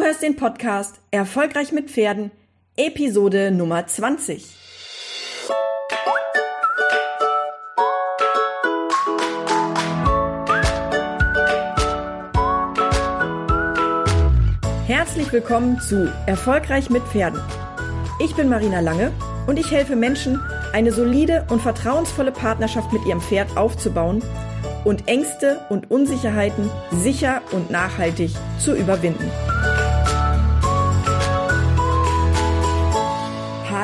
Du hörst den Podcast Erfolgreich mit Pferden, Episode Nummer 20. Herzlich willkommen zu Erfolgreich mit Pferden. Ich bin Marina Lange und ich helfe Menschen, eine solide und vertrauensvolle Partnerschaft mit ihrem Pferd aufzubauen und Ängste und Unsicherheiten sicher und nachhaltig zu überwinden.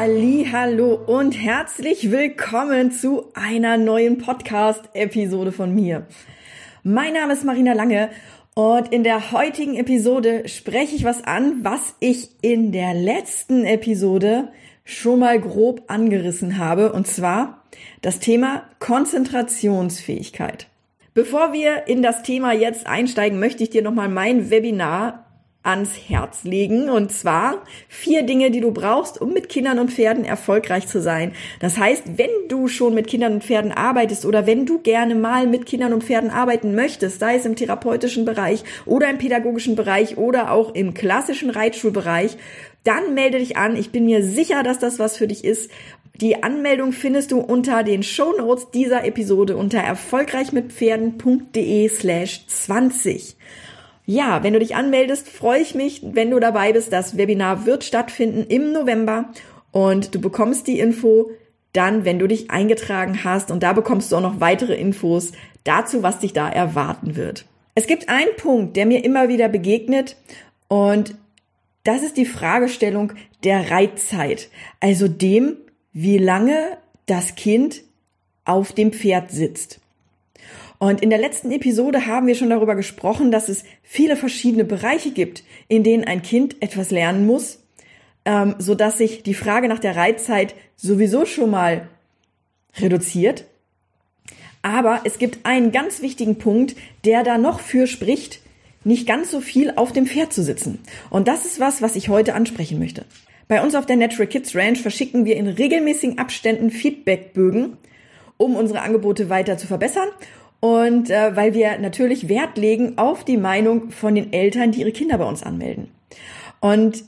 Hallo und herzlich willkommen zu einer neuen Podcast-Episode von mir. Mein Name ist Marina Lange und in der heutigen Episode spreche ich was an, was ich in der letzten Episode schon mal grob angerissen habe, und zwar das Thema Konzentrationsfähigkeit. Bevor wir in das Thema jetzt einsteigen, möchte ich dir nochmal mein Webinar ans Herz legen. Und zwar vier Dinge, die du brauchst, um mit Kindern und Pferden erfolgreich zu sein. Das heißt, wenn du schon mit Kindern und Pferden arbeitest oder wenn du gerne mal mit Kindern und Pferden arbeiten möchtest, sei es im therapeutischen Bereich oder im pädagogischen Bereich oder auch im klassischen Reitschulbereich, dann melde dich an. Ich bin mir sicher, dass das was für dich ist. Die Anmeldung findest du unter den Show Notes dieser Episode unter erfolgreichmitpferden.de slash 20. Ja, wenn du dich anmeldest, freue ich mich, wenn du dabei bist. Das Webinar wird stattfinden im November und du bekommst die Info dann, wenn du dich eingetragen hast und da bekommst du auch noch weitere Infos dazu, was dich da erwarten wird. Es gibt einen Punkt, der mir immer wieder begegnet und das ist die Fragestellung der Reitzeit, also dem, wie lange das Kind auf dem Pferd sitzt. Und in der letzten Episode haben wir schon darüber gesprochen, dass es viele verschiedene Bereiche gibt, in denen ein Kind etwas lernen muss, ähm, so dass sich die Frage nach der Reitzeit sowieso schon mal reduziert. Aber es gibt einen ganz wichtigen Punkt, der da noch für spricht, nicht ganz so viel auf dem Pferd zu sitzen. Und das ist was, was ich heute ansprechen möchte. Bei uns auf der Natural Kids Ranch verschicken wir in regelmäßigen Abständen Feedbackbögen, um unsere Angebote weiter zu verbessern und äh, weil wir natürlich Wert legen auf die Meinung von den Eltern, die ihre Kinder bei uns anmelden. Und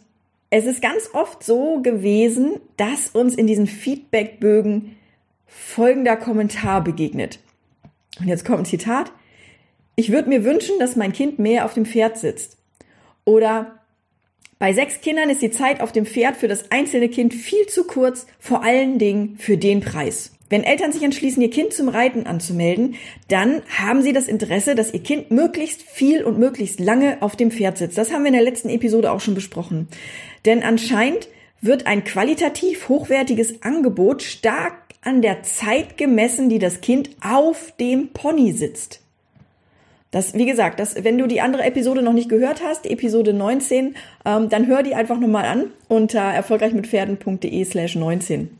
es ist ganz oft so gewesen, dass uns in diesen Feedbackbögen folgender Kommentar begegnet. Und jetzt kommt ein Zitat. Ich würde mir wünschen, dass mein Kind mehr auf dem Pferd sitzt. Oder bei sechs Kindern ist die Zeit auf dem Pferd für das einzelne Kind viel zu kurz, vor allen Dingen für den Preis. Wenn Eltern sich entschließen, ihr Kind zum Reiten anzumelden, dann haben sie das Interesse, dass ihr Kind möglichst viel und möglichst lange auf dem Pferd sitzt. Das haben wir in der letzten Episode auch schon besprochen. Denn anscheinend wird ein qualitativ hochwertiges Angebot stark an der Zeit gemessen, die das Kind auf dem Pony sitzt. Das, wie gesagt, das, wenn du die andere Episode noch nicht gehört hast, Episode 19, ähm, dann hör die einfach nochmal an unter erfolgreichmitpferden.de slash 19.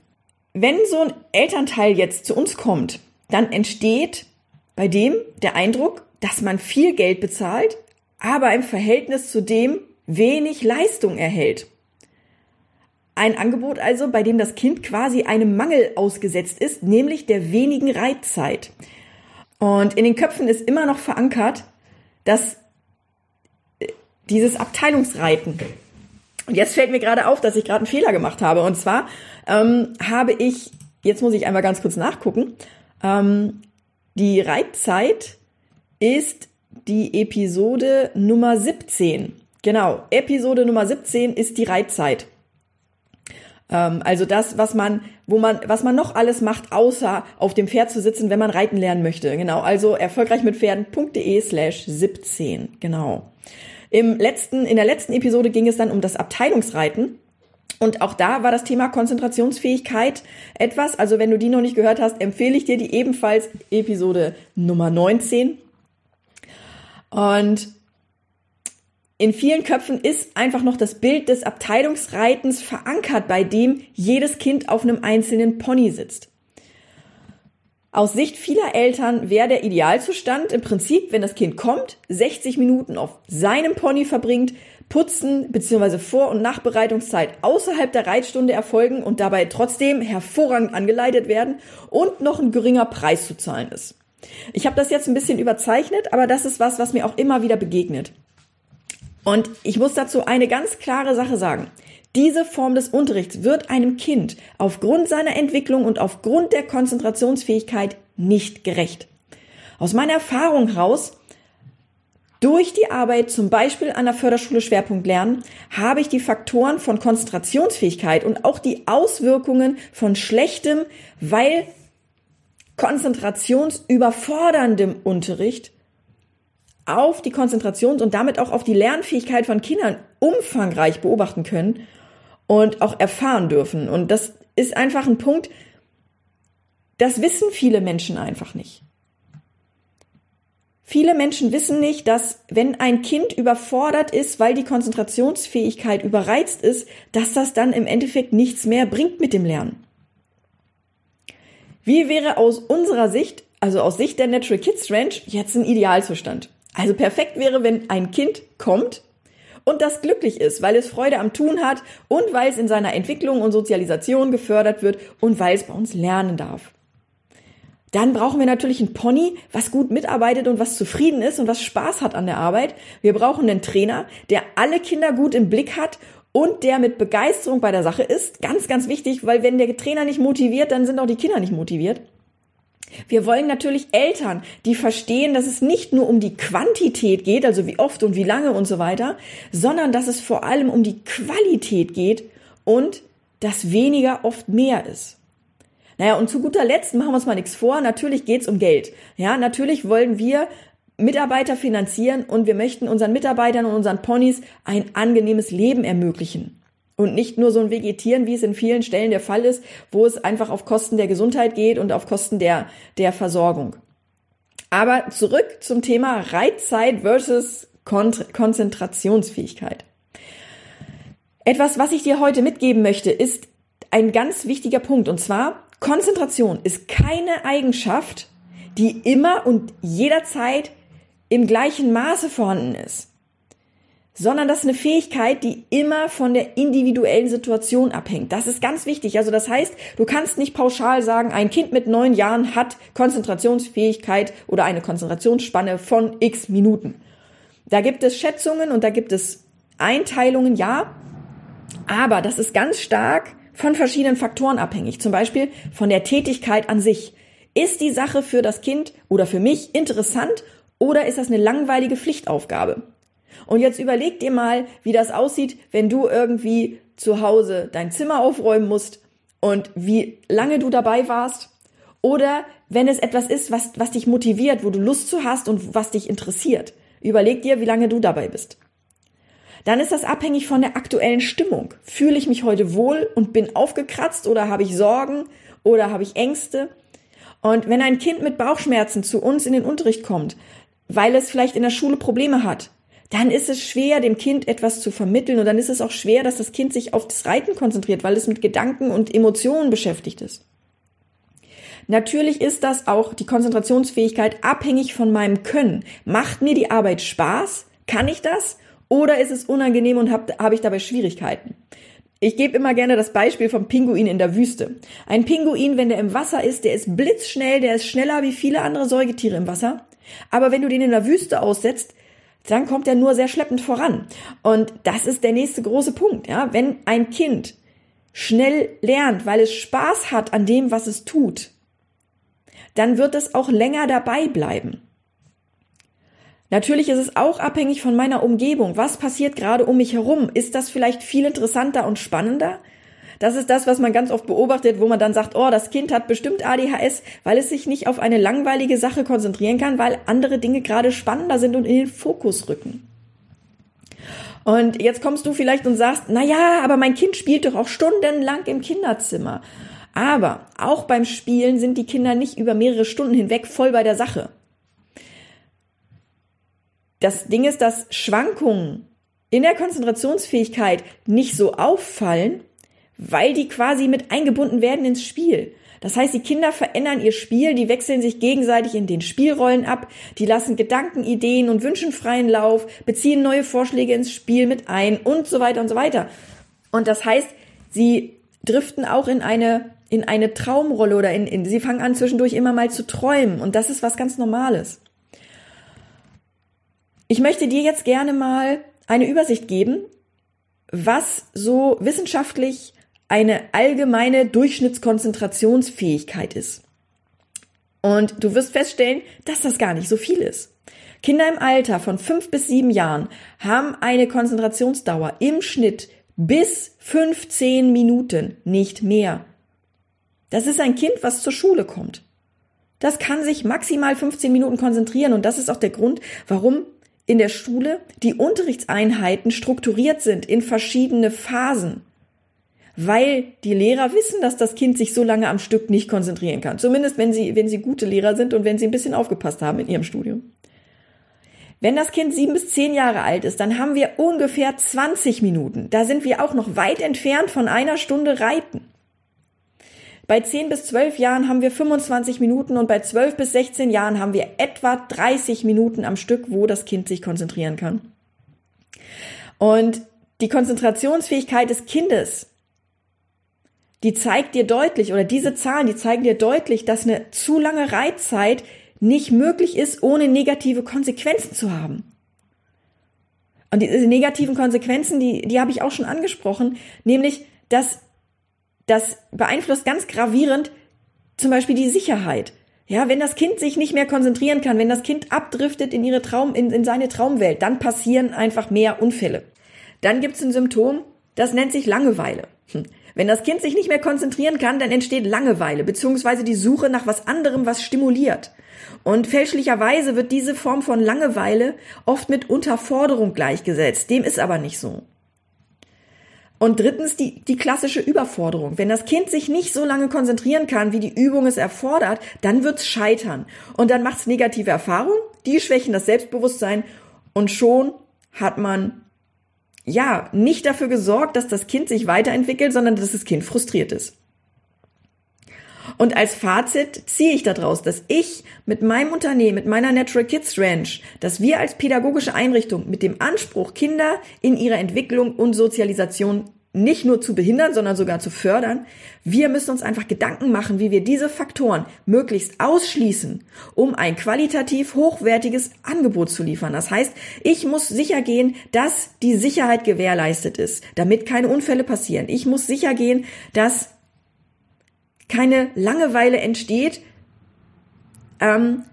Wenn so ein Elternteil jetzt zu uns kommt, dann entsteht bei dem der Eindruck, dass man viel Geld bezahlt, aber im Verhältnis zu dem wenig Leistung erhält. Ein Angebot also, bei dem das Kind quasi einem Mangel ausgesetzt ist, nämlich der wenigen Reitzeit. Und in den Köpfen ist immer noch verankert, dass äh, dieses Abteilungsreiten. Und jetzt fällt mir gerade auf, dass ich gerade einen Fehler gemacht habe. Und zwar ähm, habe ich, jetzt muss ich einmal ganz kurz nachgucken, ähm, die Reitzeit ist die Episode Nummer 17. Genau, Episode Nummer 17 ist die Reitzeit. Ähm, also das, was man, wo man, was man noch alles macht, außer auf dem Pferd zu sitzen, wenn man reiten lernen möchte. Genau, also erfolgreich mit Pferden.de slash 17. Genau. Im letzten, in der letzten Episode ging es dann um das Abteilungsreiten. Und auch da war das Thema Konzentrationsfähigkeit etwas. Also wenn du die noch nicht gehört hast, empfehle ich dir die ebenfalls Episode Nummer 19. Und in vielen Köpfen ist einfach noch das Bild des Abteilungsreitens verankert, bei dem jedes Kind auf einem einzelnen Pony sitzt. Aus Sicht vieler Eltern wäre der Idealzustand im Prinzip, wenn das Kind kommt, 60 Minuten auf seinem Pony verbringt, Putzen bzw. Vor- und Nachbereitungszeit außerhalb der Reitstunde erfolgen und dabei trotzdem hervorragend angeleitet werden und noch ein geringer Preis zu zahlen ist. Ich habe das jetzt ein bisschen überzeichnet, aber das ist was, was mir auch immer wieder begegnet. Und ich muss dazu eine ganz klare Sache sagen. Diese Form des Unterrichts wird einem Kind aufgrund seiner Entwicklung und aufgrund der Konzentrationsfähigkeit nicht gerecht. Aus meiner Erfahrung heraus, durch die Arbeit zum Beispiel an der Förderschule Schwerpunkt Lernen, habe ich die Faktoren von Konzentrationsfähigkeit und auch die Auswirkungen von schlechtem, weil konzentrationsüberforderndem Unterricht auf die Konzentrations- und damit auch auf die Lernfähigkeit von Kindern umfangreich beobachten können und auch erfahren dürfen. Und das ist einfach ein Punkt, das wissen viele Menschen einfach nicht. Viele Menschen wissen nicht, dass wenn ein Kind überfordert ist, weil die Konzentrationsfähigkeit überreizt ist, dass das dann im Endeffekt nichts mehr bringt mit dem Lernen. Wie wäre aus unserer Sicht, also aus Sicht der Natural Kids Ranch, jetzt ein Idealzustand? Also perfekt wäre, wenn ein Kind kommt und das glücklich ist, weil es Freude am Tun hat und weil es in seiner Entwicklung und Sozialisation gefördert wird und weil es bei uns lernen darf. Dann brauchen wir natürlich ein Pony, was gut mitarbeitet und was zufrieden ist und was Spaß hat an der Arbeit. Wir brauchen einen Trainer, der alle Kinder gut im Blick hat und der mit Begeisterung bei der Sache ist. Ganz, ganz wichtig, weil wenn der Trainer nicht motiviert, dann sind auch die Kinder nicht motiviert. Wir wollen natürlich Eltern, die verstehen, dass es nicht nur um die Quantität geht, also wie oft und wie lange und so weiter, sondern dass es vor allem um die Qualität geht und dass weniger oft mehr ist. Naja, und zu guter Letzt machen wir uns mal nichts vor, natürlich geht's um Geld. Ja, natürlich wollen wir Mitarbeiter finanzieren und wir möchten unseren Mitarbeitern und unseren Ponys ein angenehmes Leben ermöglichen. Und nicht nur so ein Vegetieren, wie es in vielen Stellen der Fall ist, wo es einfach auf Kosten der Gesundheit geht und auf Kosten der, der Versorgung. Aber zurück zum Thema Reizzeit versus Konzentrationsfähigkeit. Etwas, was ich dir heute mitgeben möchte, ist ein ganz wichtiger Punkt. Und zwar, Konzentration ist keine Eigenschaft, die immer und jederzeit im gleichen Maße vorhanden ist sondern das ist eine Fähigkeit, die immer von der individuellen Situation abhängt. Das ist ganz wichtig. Also das heißt, du kannst nicht pauschal sagen, ein Kind mit neun Jahren hat Konzentrationsfähigkeit oder eine Konzentrationsspanne von x Minuten. Da gibt es Schätzungen und da gibt es Einteilungen, ja, aber das ist ganz stark von verschiedenen Faktoren abhängig. Zum Beispiel von der Tätigkeit an sich. Ist die Sache für das Kind oder für mich interessant oder ist das eine langweilige Pflichtaufgabe? Und jetzt überleg dir mal, wie das aussieht, wenn du irgendwie zu Hause dein Zimmer aufräumen musst und wie lange du dabei warst. Oder wenn es etwas ist, was, was dich motiviert, wo du Lust zu hast und was dich interessiert. Überleg dir, wie lange du dabei bist. Dann ist das abhängig von der aktuellen Stimmung. Fühle ich mich heute wohl und bin aufgekratzt oder habe ich Sorgen oder habe ich Ängste? Und wenn ein Kind mit Bauchschmerzen zu uns in den Unterricht kommt, weil es vielleicht in der Schule Probleme hat, dann ist es schwer, dem Kind etwas zu vermitteln und dann ist es auch schwer, dass das Kind sich auf das Reiten konzentriert, weil es mit Gedanken und Emotionen beschäftigt ist. Natürlich ist das auch die Konzentrationsfähigkeit abhängig von meinem Können. Macht mir die Arbeit Spaß? Kann ich das? Oder ist es unangenehm und habe hab ich dabei Schwierigkeiten? Ich gebe immer gerne das Beispiel vom Pinguin in der Wüste. Ein Pinguin, wenn der im Wasser ist, der ist blitzschnell, der ist schneller wie viele andere Säugetiere im Wasser. Aber wenn du den in der Wüste aussetzt, dann kommt er nur sehr schleppend voran. Und das ist der nächste große Punkt. Ja? Wenn ein Kind schnell lernt, weil es Spaß hat an dem, was es tut, dann wird es auch länger dabei bleiben. Natürlich ist es auch abhängig von meiner Umgebung. Was passiert gerade um mich herum? Ist das vielleicht viel interessanter und spannender? Das ist das, was man ganz oft beobachtet, wo man dann sagt, oh, das Kind hat bestimmt ADHS, weil es sich nicht auf eine langweilige Sache konzentrieren kann, weil andere Dinge gerade spannender sind und in den Fokus rücken. Und jetzt kommst du vielleicht und sagst, na ja, aber mein Kind spielt doch auch stundenlang im Kinderzimmer. Aber auch beim Spielen sind die Kinder nicht über mehrere Stunden hinweg voll bei der Sache. Das Ding ist, dass Schwankungen in der Konzentrationsfähigkeit nicht so auffallen, weil die quasi mit eingebunden werden ins Spiel. Das heißt, die Kinder verändern ihr Spiel, die wechseln sich gegenseitig in den Spielrollen ab, die lassen Gedanken, Ideen und Wünschen freien Lauf, beziehen neue Vorschläge ins Spiel mit ein und so weiter und so weiter. Und das heißt, sie driften auch in eine, in eine Traumrolle oder in, in, sie fangen an zwischendurch immer mal zu träumen und das ist was ganz Normales. Ich möchte dir jetzt gerne mal eine Übersicht geben, was so wissenschaftlich eine allgemeine Durchschnittskonzentrationsfähigkeit ist. Und du wirst feststellen, dass das gar nicht so viel ist. Kinder im Alter von fünf bis sieben Jahren haben eine Konzentrationsdauer im Schnitt bis 15 Minuten, nicht mehr. Das ist ein Kind, was zur Schule kommt. Das kann sich maximal 15 Minuten konzentrieren und das ist auch der Grund, warum in der Schule die Unterrichtseinheiten strukturiert sind in verschiedene Phasen. Weil die Lehrer wissen, dass das Kind sich so lange am Stück nicht konzentrieren kann. Zumindest wenn sie, wenn sie gute Lehrer sind und wenn sie ein bisschen aufgepasst haben in ihrem Studium. Wenn das Kind sieben bis zehn Jahre alt ist, dann haben wir ungefähr 20 Minuten. Da sind wir auch noch weit entfernt von einer Stunde Reiten. Bei 10 bis 12 Jahren haben wir 25 Minuten und bei 12 bis 16 Jahren haben wir etwa 30 Minuten am Stück, wo das Kind sich konzentrieren kann. Und die Konzentrationsfähigkeit des Kindes, die zeigt dir deutlich, oder diese Zahlen, die zeigen dir deutlich, dass eine zu lange Reitzeit nicht möglich ist, ohne negative Konsequenzen zu haben. Und diese negativen Konsequenzen, die, die habe ich auch schon angesprochen, nämlich, dass das beeinflusst ganz gravierend zum Beispiel die Sicherheit. Ja, wenn das Kind sich nicht mehr konzentrieren kann, wenn das Kind abdriftet in ihre Traum, in, in seine Traumwelt, dann passieren einfach mehr Unfälle. Dann gibt es ein Symptom, das nennt sich Langeweile. Hm. Wenn das Kind sich nicht mehr konzentrieren kann, dann entsteht Langeweile, beziehungsweise die Suche nach was anderem, was stimuliert. Und fälschlicherweise wird diese Form von Langeweile oft mit Unterforderung gleichgesetzt. Dem ist aber nicht so. Und drittens die, die klassische Überforderung. Wenn das Kind sich nicht so lange konzentrieren kann, wie die Übung es erfordert, dann wird's scheitern. Und dann macht's negative Erfahrungen, die schwächen das Selbstbewusstsein und schon hat man ja nicht dafür gesorgt, dass das Kind sich weiterentwickelt, sondern dass das Kind frustriert ist. Und als Fazit ziehe ich daraus, dass ich mit meinem Unternehmen, mit meiner Natural Kids Ranch, dass wir als pädagogische Einrichtung mit dem Anspruch, Kinder in ihrer Entwicklung und Sozialisation nicht nur zu behindern, sondern sogar zu fördern. Wir müssen uns einfach Gedanken machen, wie wir diese Faktoren möglichst ausschließen, um ein qualitativ hochwertiges Angebot zu liefern. Das heißt, ich muss sicher gehen, dass die Sicherheit gewährleistet ist, damit keine Unfälle passieren. Ich muss sicher gehen, dass keine Langeweile entsteht, ähm,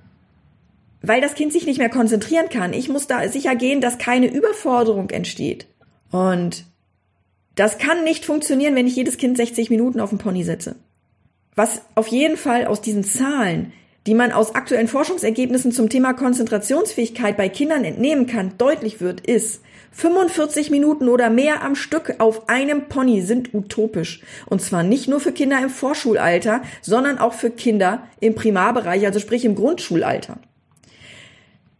weil das Kind sich nicht mehr konzentrieren kann. Ich muss da sicher gehen, dass keine Überforderung entsteht. Und das kann nicht funktionieren, wenn ich jedes Kind 60 Minuten auf den Pony setze. Was auf jeden Fall aus diesen Zahlen, die man aus aktuellen Forschungsergebnissen zum Thema Konzentrationsfähigkeit bei Kindern entnehmen kann, deutlich wird, ist, 45 Minuten oder mehr am Stück auf einem Pony sind utopisch. Und zwar nicht nur für Kinder im Vorschulalter, sondern auch für Kinder im Primarbereich, also sprich im Grundschulalter.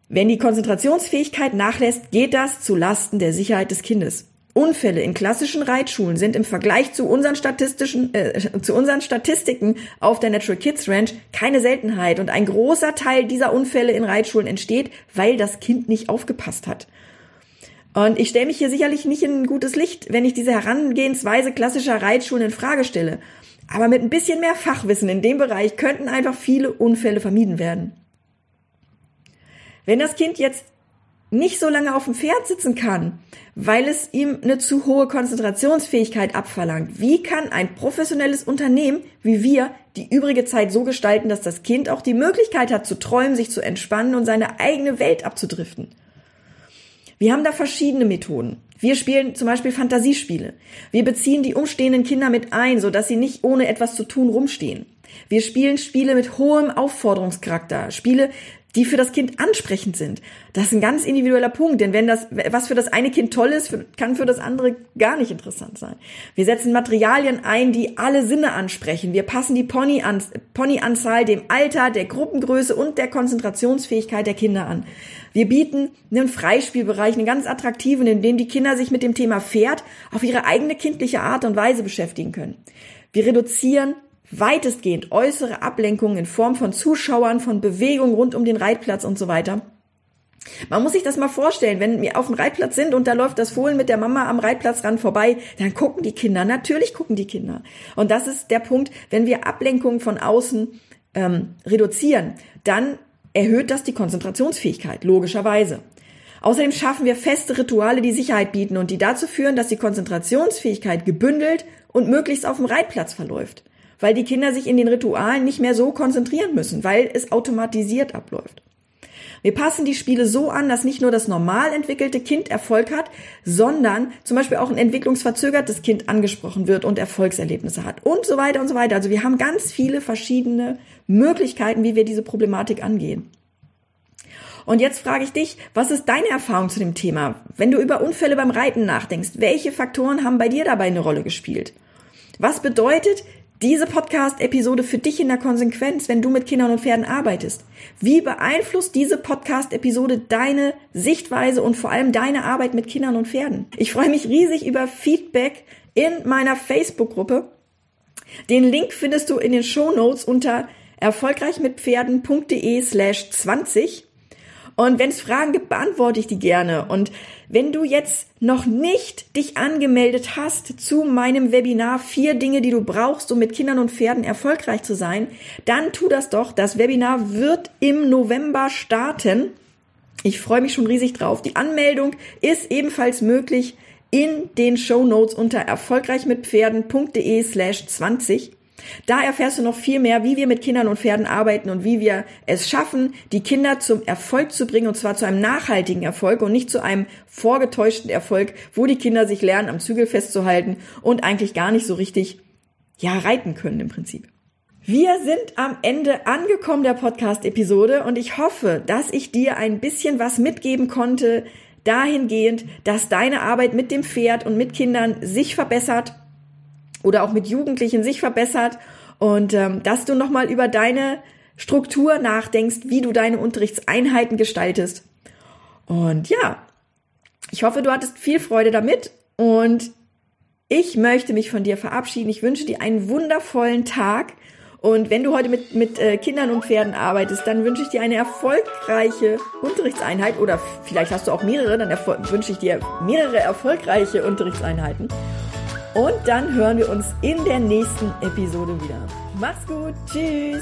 Wenn die Konzentrationsfähigkeit nachlässt, geht das zu Lasten der Sicherheit des Kindes. Unfälle in klassischen Reitschulen sind im Vergleich zu unseren statistischen, äh, zu unseren Statistiken auf der Natural Kids Ranch keine Seltenheit und ein großer Teil dieser Unfälle in Reitschulen entsteht, weil das Kind nicht aufgepasst hat. Und ich stelle mich hier sicherlich nicht in ein gutes Licht, wenn ich diese Herangehensweise klassischer Reitschulen in Frage stelle. Aber mit ein bisschen mehr Fachwissen in dem Bereich könnten einfach viele Unfälle vermieden werden. Wenn das Kind jetzt nicht so lange auf dem Pferd sitzen kann, weil es ihm eine zu hohe Konzentrationsfähigkeit abverlangt, wie kann ein professionelles Unternehmen wie wir die übrige Zeit so gestalten, dass das Kind auch die Möglichkeit hat zu träumen, sich zu entspannen und seine eigene Welt abzudriften? Wir haben da verschiedene Methoden. Wir spielen zum Beispiel Fantasiespiele. Wir beziehen die umstehenden Kinder mit ein, sodass sie nicht ohne etwas zu tun rumstehen. Wir spielen Spiele mit hohem Aufforderungscharakter, Spiele, die für das Kind ansprechend sind. Das ist ein ganz individueller Punkt, denn wenn das, was für das eine Kind toll ist, kann für das andere gar nicht interessant sein. Wir setzen Materialien ein, die alle Sinne ansprechen. Wir passen die Ponyanzahl dem Alter, der Gruppengröße und der Konzentrationsfähigkeit der Kinder an. Wir bieten einen Freispielbereich, einen ganz attraktiven, in dem die Kinder sich mit dem Thema Pferd auf ihre eigene kindliche Art und Weise beschäftigen können. Wir reduzieren weitestgehend äußere Ablenkungen in Form von Zuschauern, von Bewegung rund um den Reitplatz und so weiter. Man muss sich das mal vorstellen, wenn wir auf dem Reitplatz sind und da läuft das Fohlen mit der Mama am Reitplatzrand vorbei, dann gucken die Kinder, natürlich gucken die Kinder. Und das ist der Punkt, wenn wir Ablenkungen von außen ähm, reduzieren, dann erhöht das die Konzentrationsfähigkeit, logischerweise. Außerdem schaffen wir feste Rituale, die Sicherheit bieten und die dazu führen, dass die Konzentrationsfähigkeit gebündelt und möglichst auf dem Reitplatz verläuft. Weil die Kinder sich in den Ritualen nicht mehr so konzentrieren müssen, weil es automatisiert abläuft. Wir passen die Spiele so an, dass nicht nur das normal entwickelte Kind Erfolg hat, sondern zum Beispiel auch ein entwicklungsverzögertes Kind angesprochen wird und Erfolgserlebnisse hat und so weiter und so weiter. Also wir haben ganz viele verschiedene Möglichkeiten, wie wir diese Problematik angehen. Und jetzt frage ich dich, was ist deine Erfahrung zu dem Thema? Wenn du über Unfälle beim Reiten nachdenkst, welche Faktoren haben bei dir dabei eine Rolle gespielt? Was bedeutet diese Podcast-Episode für dich in der Konsequenz, wenn du mit Kindern und Pferden arbeitest? Wie beeinflusst diese Podcast-Episode deine Sichtweise und vor allem deine Arbeit mit Kindern und Pferden? Ich freue mich riesig über Feedback in meiner Facebook-Gruppe. Den Link findest du in den Show Notes unter erfolgreichmitpferden.de slash 20. Und wenn es Fragen gibt, beantworte ich die gerne. Und wenn du jetzt noch nicht dich angemeldet hast zu meinem Webinar vier Dinge, die du brauchst, um mit Kindern und Pferden erfolgreich zu sein, dann tu das doch. Das Webinar wird im November starten. Ich freue mich schon riesig drauf. Die Anmeldung ist ebenfalls möglich in den Show Notes unter erfolgreichmitpferden.de slash 20. Da erfährst du noch viel mehr, wie wir mit Kindern und Pferden arbeiten und wie wir es schaffen, die Kinder zum Erfolg zu bringen und zwar zu einem nachhaltigen Erfolg und nicht zu einem vorgetäuschten Erfolg, wo die Kinder sich lernen, am Zügel festzuhalten und eigentlich gar nicht so richtig, ja, reiten können im Prinzip. Wir sind am Ende angekommen der Podcast-Episode und ich hoffe, dass ich dir ein bisschen was mitgeben konnte, dahingehend, dass deine Arbeit mit dem Pferd und mit Kindern sich verbessert oder auch mit Jugendlichen sich verbessert und ähm, dass du nochmal über deine Struktur nachdenkst, wie du deine Unterrichtseinheiten gestaltest. Und ja, ich hoffe, du hattest viel Freude damit und ich möchte mich von dir verabschieden. Ich wünsche dir einen wundervollen Tag. Und wenn du heute mit, mit äh, Kindern und Pferden arbeitest, dann wünsche ich dir eine erfolgreiche Unterrichtseinheit oder vielleicht hast du auch mehrere, dann wünsche ich dir mehrere erfolgreiche Unterrichtseinheiten. Und dann hören wir uns in der nächsten Episode wieder. Mach's gut. Tschüss.